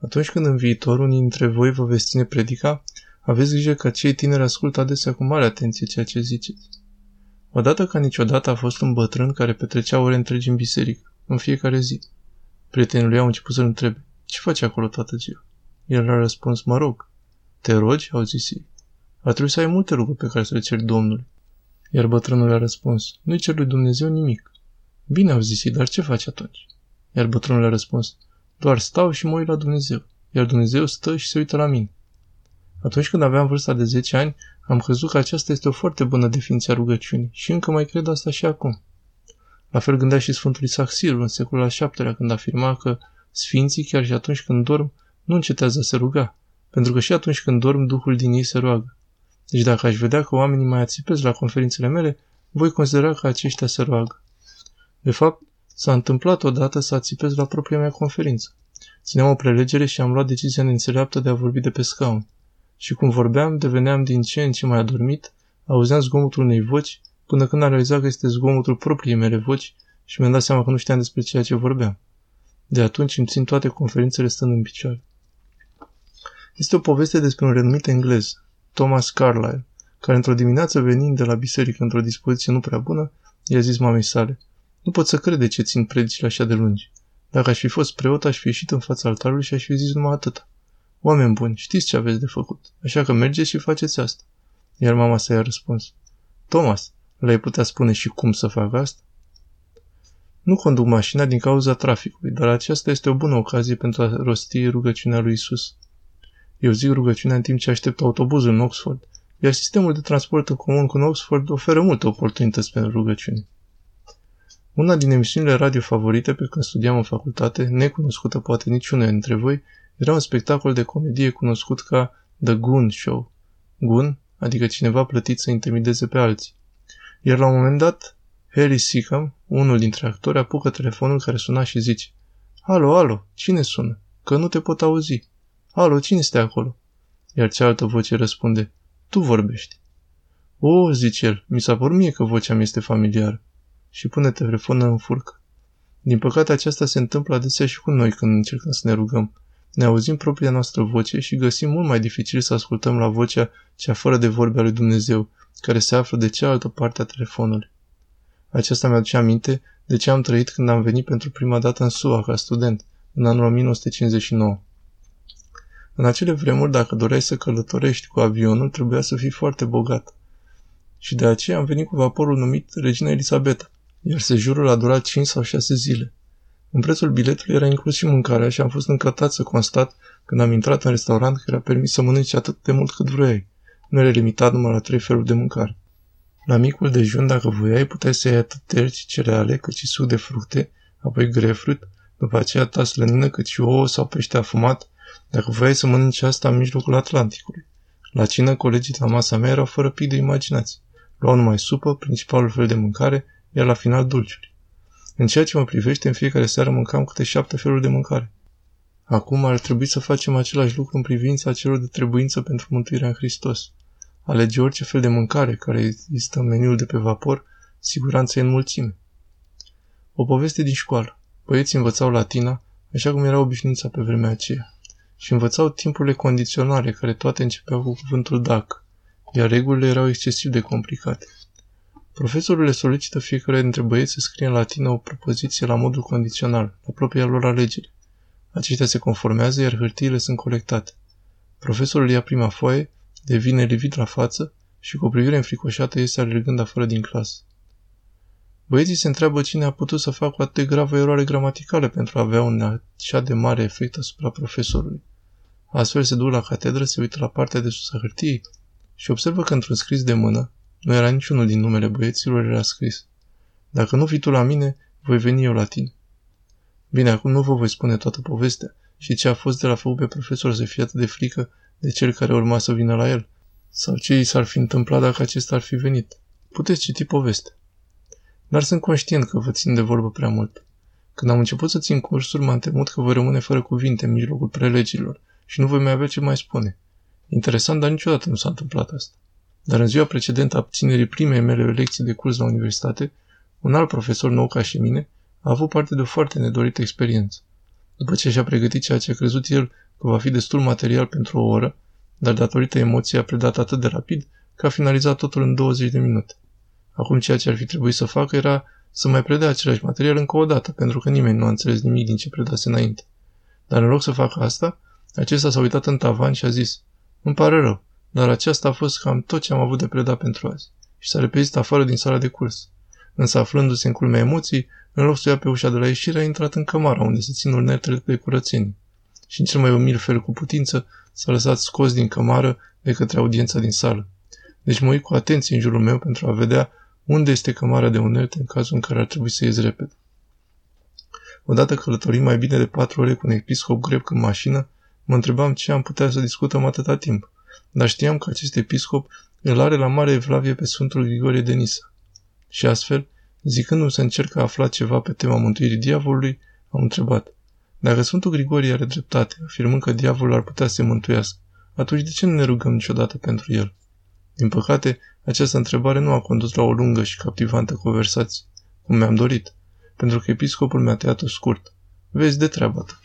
Atunci când în viitor unii dintre voi vă veți ține predica, aveți grijă că cei tineri ascultă adesea cu mare atenție ceea ce ziceți. Odată ca niciodată a fost un bătrân care petrecea ore întregi în biserică, în fiecare zi. Prietenul lui au început să-l întrebe, ce faci acolo toată ziua? El a răspuns, mă rog. Te rogi? Au zis ei. Ar trebui să ai multe lucruri pe care să le ceri Domnului. Iar bătrânul a răspuns, nu-i cer lui Dumnezeu nimic. Bine, au zis ei, dar ce faci atunci? Iar bătrânul a răspuns, doar stau și mă uit la Dumnezeu, iar Dumnezeu stă și se uită la mine. Atunci când aveam vârsta de 10 ani, am crezut că aceasta este o foarte bună definiție a rugăciunii și încă mai cred asta și acum. La fel gândea și Sfântul Isaac Sirul în secolul al VII-lea când afirma că sfinții, chiar și atunci când dorm, nu încetează să se ruga, pentru că și atunci când dorm, Duhul din ei se roagă. Deci dacă aș vedea că oamenii mai ațipesc la conferințele mele, voi considera că aceștia se roagă. De fapt, s-a întâmplat odată să ațipez la propria mea conferință. Țineam o prelegere și am luat decizia neînțeleaptă de a vorbi de pe scaun. Și cum vorbeam, deveneam din ce în ce mai adormit, auzeam zgomotul unei voci, până când am realizat că este zgomotul propriei mele voci și mi-am dat seama că nu știam despre ceea ce vorbeam. De atunci îmi țin toate conferințele stând în picioare. Este o poveste despre un renumit englez, Thomas Carlyle, care într-o dimineață venind de la biserică într-o dispoziție nu prea bună, i-a zis mamei sale, nu pot să crede ce țin predicile așa de lungi. Dacă aș fi fost preot, aș fi ieșit în fața altarului și aș fi zis numai atâta. Oameni buni, știți ce aveți de făcut, așa că mergeți și faceți asta. Iar mama sa i-a răspuns, Thomas, le-ai putea spune și cum să fac asta? Nu conduc mașina din cauza traficului, dar aceasta este o bună ocazie pentru a rosti rugăciunea lui Isus. Eu zic rugăciunea în timp ce aștept autobuzul în Oxford, iar sistemul de transport în comun cu Oxford oferă multe oportunități pentru rugăciune. Una din emisiunile radio favorite pe când studiam în facultate, necunoscută poate niciunul dintre voi, era un spectacol de comedie cunoscut ca The Goon Show. Goon, adică cineva plătit să intimideze pe alții. Iar la un moment dat, Harry Seacom, unul dintre actori, apucă telefonul care suna și zice Alo, alo, cine sună? Că nu te pot auzi. Alo, cine este acolo? Iar cealaltă voce răspunde Tu vorbești. O, zice el, mi s-a părut mie că vocea mi este familiară. Și pune telefonul în furcă. Din păcate aceasta se întâmplă adesea și cu noi când încercăm să ne rugăm. Ne auzim propria noastră voce și găsim mult mai dificil să ascultăm la vocea cea fără de vorbe a lui Dumnezeu, care se află de cealaltă parte a telefonului. Aceasta mi-aduce aminte de ce am trăit când am venit pentru prima dată în SUA ca student, în anul 1959. În acele vremuri, dacă doreai să călătorești cu avionul, trebuia să fii foarte bogat. Și de aceea am venit cu vaporul numit Regina Elisabeta, iar sejurul a durat 5 sau 6 zile. În prețul biletului era inclus și mâncarea și am fost încătat să constat când am intrat în restaurant că era permis să mănânci atât de mult cât vroiai. Nu era limitat numai la trei feluri de mâncare. La micul dejun, dacă voiai, puteai să iei atât terci, cereale, cât și suc de fructe, apoi grefrut, după aceea tas lănină, cât și ouă sau pește afumat, dacă voiai să mănânci asta în mijlocul Atlanticului. La cină, colegii de la masa mea erau fără pic de imaginație. Luau numai supă, principalul fel de mâncare, iar la final dulciuri. În ceea ce mă privește, în fiecare seară mâncam câte șapte feluri de mâncare. Acum ar trebui să facem același lucru în privința celor de trebuință pentru mântuirea în Hristos. Alege orice fel de mâncare care există în meniul de pe vapor, siguranța e în mulțime. O poveste din școală. Băieții învățau latina, așa cum era obișnuința pe vremea aceea. Și învățau timpurile condiționare, care toate începeau cu cuvântul dacă, iar regulile erau excesiv de complicate. Profesorul le solicită fiecare dintre băieți să scrie în latină o propoziție la modul condițional, la propria lor alegere. Aceștia se conformează, iar hârtiile sunt colectate. Profesorul ia prima foaie, devine livid la față și cu o privire înfricoșată iese alergând afară din clasă. Băieții se întreabă cine a putut să facă o atât de gravă eroare gramaticală pentru a avea un așa de mare efect asupra profesorului. Astfel se duc la catedră, se uită la partea de sus a hârtiei și observă că într-un scris de mână, nu era niciunul din numele băieților, era scris. Dacă nu vii tu la mine, voi veni eu la tine. Bine, acum nu vă voi spune toată povestea și ce a fost de la făcut pe profesor să fie atât de frică de cel care urma să vină la el, sau ce i s-ar fi întâmplat dacă acesta ar fi venit. Puteți citi povestea. Dar sunt conștient că vă țin de vorbă prea mult. Când am început să țin cursuri, m-am temut că voi rămâne fără cuvinte în mijlocul prelegilor și nu voi mai avea ce mai spune. Interesant, dar niciodată nu s-a întâmplat asta. Dar în ziua precedentă a ținerii primei mele lecții de curs la universitate, un alt profesor nou ca și mine a avut parte de o foarte nedorită experiență. După ce și-a pregătit ceea ce a crezut el că va fi destul material pentru o oră, dar datorită emoției a predat atât de rapid că a finalizat totul în 20 de minute. Acum ceea ce ar fi trebuit să facă era să mai predea același material încă o dată, pentru că nimeni nu a înțeles nimic din ce predase înainte. Dar în loc să facă asta, acesta s-a uitat în tavan și a zis, îmi pare rău, dar aceasta a fost cam tot ce am avut de predat pentru azi. Și s-a repezit afară din sala de curs. Însă aflându-se în culmea emoției, în loc să ia pe ușa de la ieșire, a intrat în cămara unde se țin uneltele de curățenie. Și în cel mai umil fel cu putință, s-a lăsat scos din cămară de către audiența din sală. Deci mă uit cu atenție în jurul meu pentru a vedea unde este cămara de unelte în cazul în care ar trebui să ies repede. Odată călătorim mai bine de patru ore cu un episcop greb în mașină, mă întrebam ce am putea să discutăm atâta timp, dar știam că acest episcop îl are la mare evlavie pe Sfântul Grigorie de Nisa. Și astfel, zicându-mi să încerc a afla ceva pe tema mântuirii diavolului, am întrebat, dacă Sfântul Grigorie are dreptate, afirmând că diavolul ar putea să se mântuiască, atunci de ce nu ne rugăm niciodată pentru el? Din păcate, această întrebare nu a condus la o lungă și captivantă conversație, cum mi-am dorit, pentru că episcopul mi-a tăiat scurt. Vezi de treaba ta.